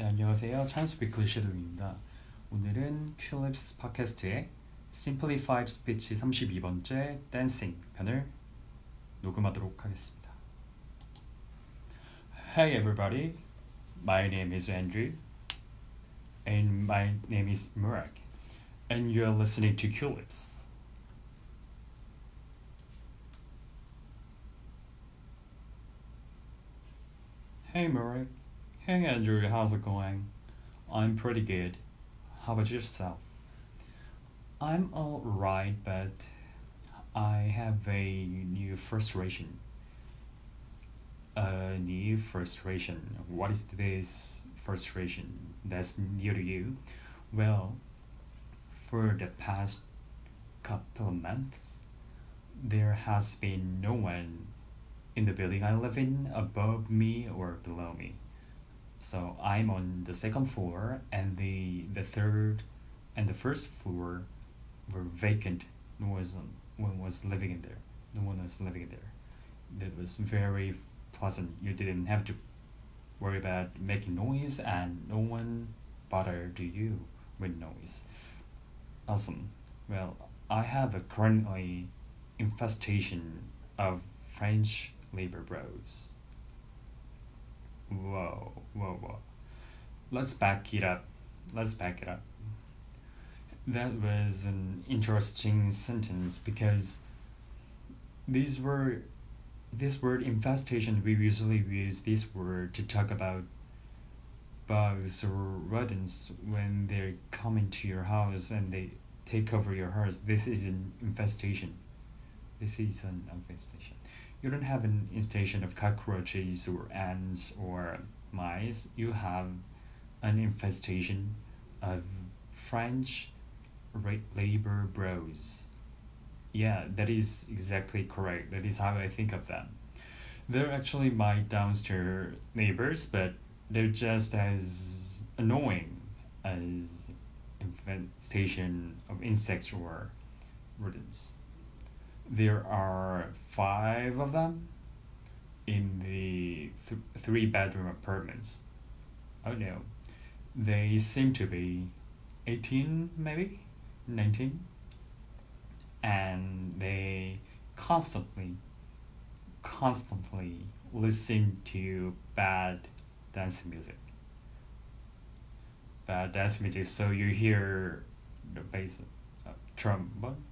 네, 안녕하세요. 찬스 위클리 섀도우입니다. 오늘은 큐립스 팟캐스트의 Simplified Speech 32번째 댄싱 편을 녹음하도록 하겠습니다. Hey everybody, my name is Andrew and my name is Murag and you're listening to Culips. Hey Murag, hey Andrew, how's it going? I'm pretty good. How about yourself? I'm alright, but I have a new frustration. A new frustration. What is this frustration that's new to you? Well, for the past couple of months, there has been no one in the building I live in above me or below me. So I'm on the second floor, and the the third and the first floor were vacant. No one was, no one was living in there. No one was living in there. It was very pleasant. You didn't have to worry about making noise, and no one bothered you with noise. Awesome. Well, I have a currently infestation of French labor bros. Whoa, whoa, whoa. Let's back it up. Let's back it up. That was an interesting sentence because these were this word infestation we usually use this word to talk about bugs or rodents when they come into your house and they take over your house. This is an infestation. This is an infestation. You don't have an infestation of cockroaches or ants or mice. You have an infestation of French right labor bros. Yeah, that is exactly correct. That is how I think of them. They're actually my downstairs neighbors, but they're just as annoying as infestation of insects or rodents. There are five of them in the th- three bedroom apartments. Oh no, they seem to be 18 maybe? 19 and they constantly constantly listen to bad dance music. Bad dance music so you hear the bass uh, trombone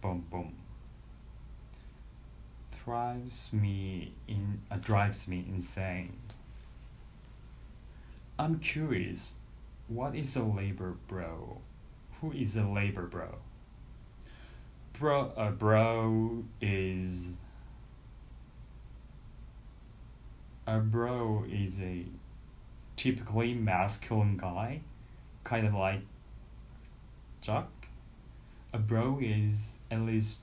boom boom drives me in uh, drives me insane. I'm curious what is a labor bro? Who is a labor bro? Bro a bro is a bro is a typically masculine guy kind of like Chuck. A bro is at least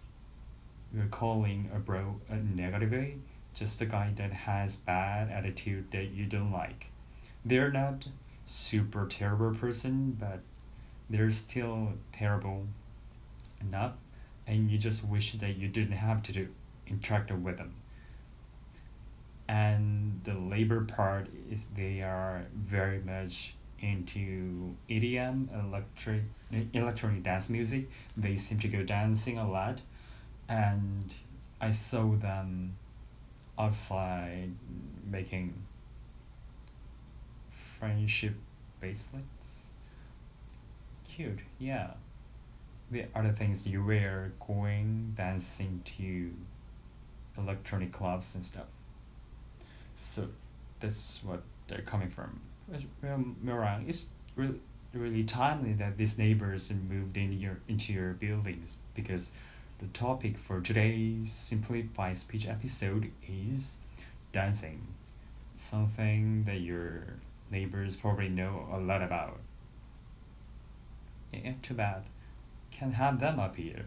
we're calling a bro a negative just a guy that has bad attitude that you don't like. They're not super terrible person but they're still terrible enough and you just wish that you didn't have to do, interact with them. And the labor part is they are very much into EDM electric electronic dance music. They seem to go dancing a lot and I saw them outside making friendship bracelets. Cute yeah. The other things you wear going dancing to electronic clubs and stuff. So that's what they're coming from. Well Mirang, it's really really timely that these neighbors moved in your into your buildings because the topic for today's simplified speech episode is dancing something that your neighbors probably know a lot about yeah, too bad. Can't have them up here.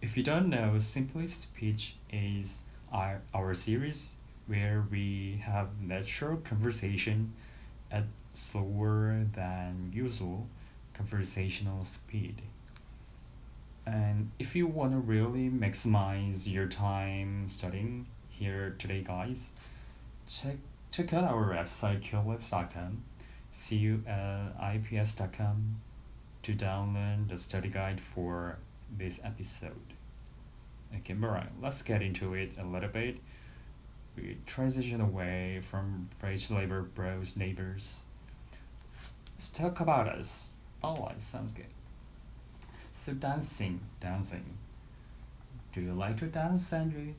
If you don't know, Simply Speech is our, our series where we have natural conversation at slower than usual conversational speed. And if you want to really maximize your time studying here today, guys, check check out our website culips.com, c-u-l-i-p-s.com to download the study guide for this episode. Okay, alright, let's get into it a little bit. We transition away from free labor bros neighbors. Let's talk about us. Alright, sounds good. So dancing, dancing. Do you like to dance, Andrew?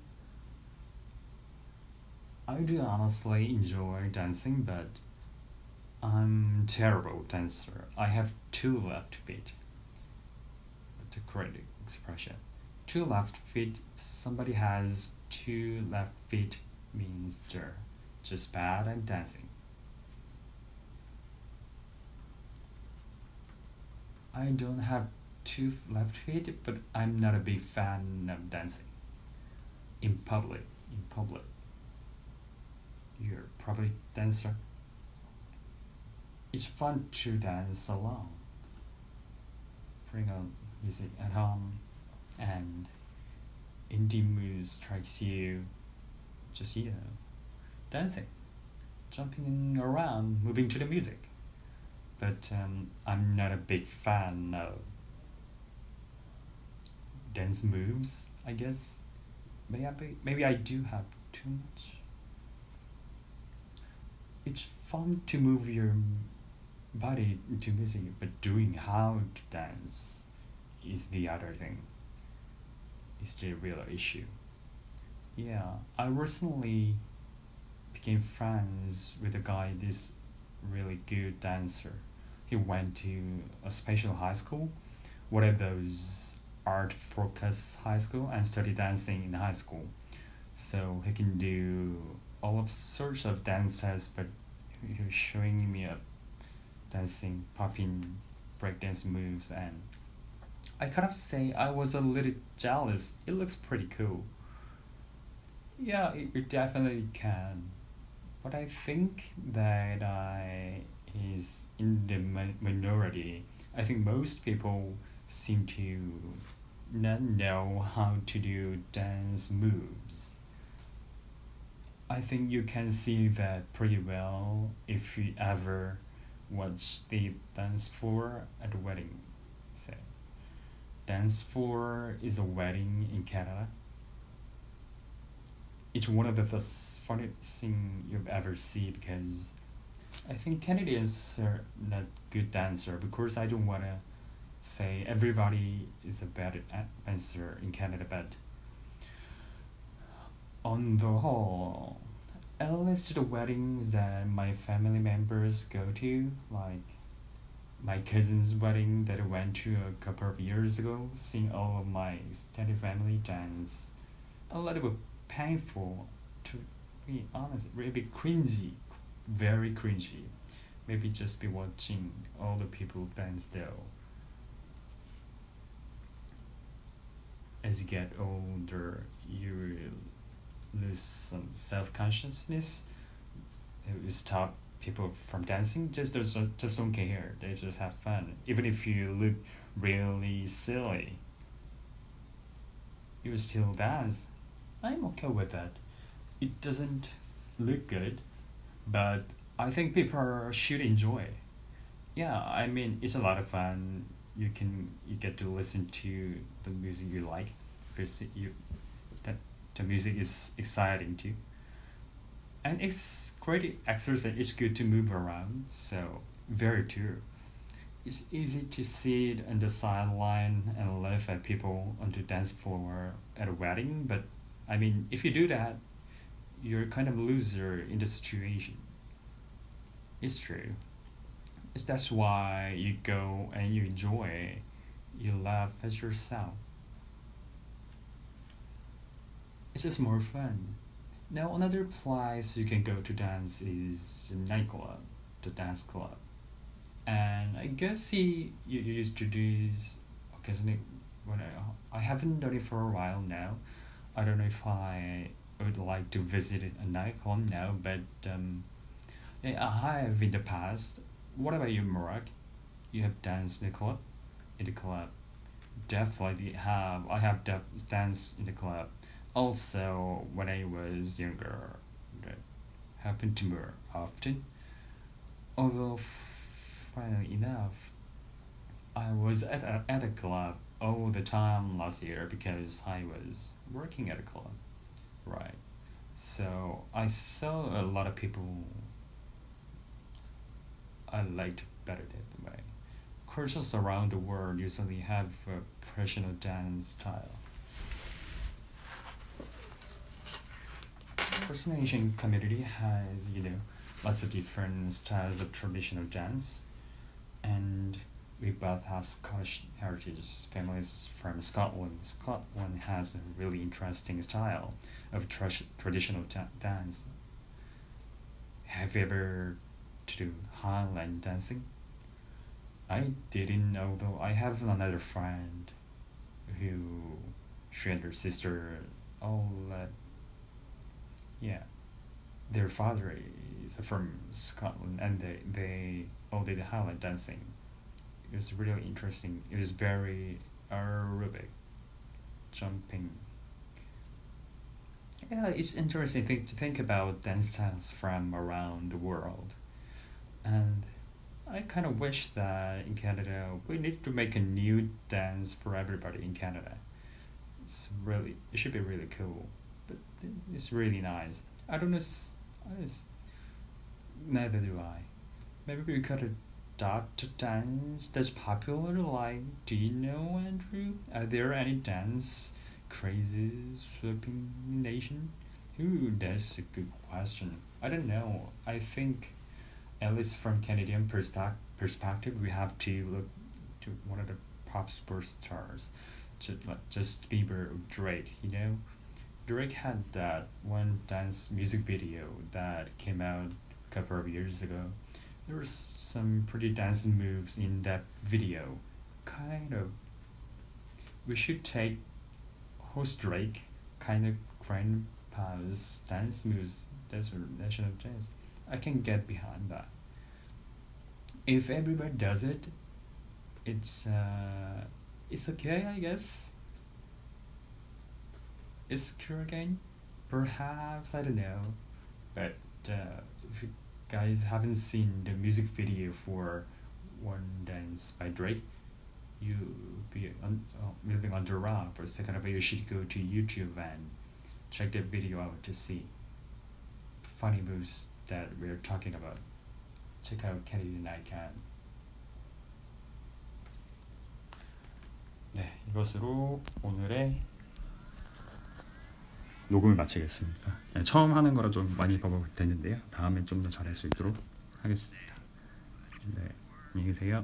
I do honestly enjoy dancing, but I'm terrible dancer. I have two left feet. A correct expression. Two left feet. Somebody has two left feet means they're just bad at dancing. I don't have two left feet, but I'm not a big fan of dancing in public. In public, you're probably dancer. It's fun to dance along. Bring on music at home, and indie mood strikes you. Just you know, dancing, jumping around, moving to the music. But um, I'm not a big fan of dance moves. I guess maybe I, maybe I do have too much. It's fun to move your body to music, but doing how to dance is the other thing. Is the real issue. Yeah, I recently became friends with a guy. This really good dancer. He went to a special high school, one those art focus high school, and studied dancing in high school. So he can do all of sorts of dances, but he was showing me a dancing, popping breakdance moves, and I kind of say I was a little jealous. It looks pretty cool. Yeah, it, it definitely can, but I think that I is in the minority. I think most people seem to not know how to do dance moves. I think you can see that pretty well if you ever watch the dance floor at a wedding. Say, dance floor is a wedding in Canada. It's one of the funniest thing you've ever seen because I think Canadians are not good dancer because I don't wanna say everybody is a bad dancer in Canada, but on the whole, at least the weddings that my family members go to, like my cousin's wedding that I went to a couple of years ago, seeing all of my extended family dance, a little bit painful, to be honest, really cringy, very cringy. Maybe just be watching all the people dance though. As you get older, you lose some self consciousness. You stop people from dancing. Just just just don't care. They just have fun. Even if you look really silly, you still dance. I'm okay with that. It doesn't look good, but I think people uh, should enjoy. Yeah, I mean it's a lot of fun. You can you get to listen to the music you like. First, you that the music is exciting too. And it's great exercise. It's good to move around. So very true. It's easy to sit on the sideline and laugh at people on the dance floor at a wedding, but I mean, if you do that, you're kind of loser in the situation. It's true. It's that's why you go and you enjoy, you laugh at yourself. It's just more fun. Now another place you can go to dance is nightclub, the dance club. And I guess he you, you used to do this occasionally when I I haven't done it for a while now. I don't know if I would like to visit a nightclub now, but um, yeah, I have in the past. What about you, Murak? You have danced in the club? In the club? Definitely have. I have danced in the club also when I was younger, that happened to me often. Although, funnily enough, I was at a, at a club all the time last year because I was working at a club, right? So I saw a lot of people I liked better that way. Cultures around the world usually have a traditional dance style. First Asian community has, you know, lots of different styles of traditional dance, and we both have Scottish heritage families from Scotland. Scotland has a really interesting style of tra- traditional dance. Have you ever to do Highland dancing? I didn't, although I have another friend who she and her sister all uh, yeah their father is from Scotland and they they all did Highland dancing it was really interesting. It was very aerobic, jumping. Yeah, it's interesting thing to think about dance styles from around the world, and I kind of wish that in Canada we need to make a new dance for everybody in Canada. It's really it should be really cool, but it's really nice. I don't know. I just, neither do I. Maybe we could Dot dance that's popular? Like, do you know, Andrew? Are there any dance crazes sweeping the nation? Ooh, that's a good question. I don't know. I think, at least from Canadian perspe- perspective, we have to look to one of the pop superstars, just like Justin Bieber or Drake. You know, Drake had that one dance music video that came out a couple of years ago there was some pretty dancing moves in that video. Kind of. We should take host Drake kind of grandpa's dance moves. That's a national dance. I can get behind that. If everybody does it, it's uh, it's okay, I guess. It's cool again, perhaps I don't know, but uh, if guys haven't seen the music video for One Dance by Drake, you be un, uh, living under a rock for a second, but you should go to YouTube and check that video out to see funny moves that we're talking about. Check out Canadian Can. 네, 이것으로 오늘의 녹음을 마치겠습니다. 네, 처음 하는 거라 좀 많이 버벅 됐는데요. 다음엔 좀 더 잘할 수 있도록 하겠습니다. 네, 안녕히 계세요.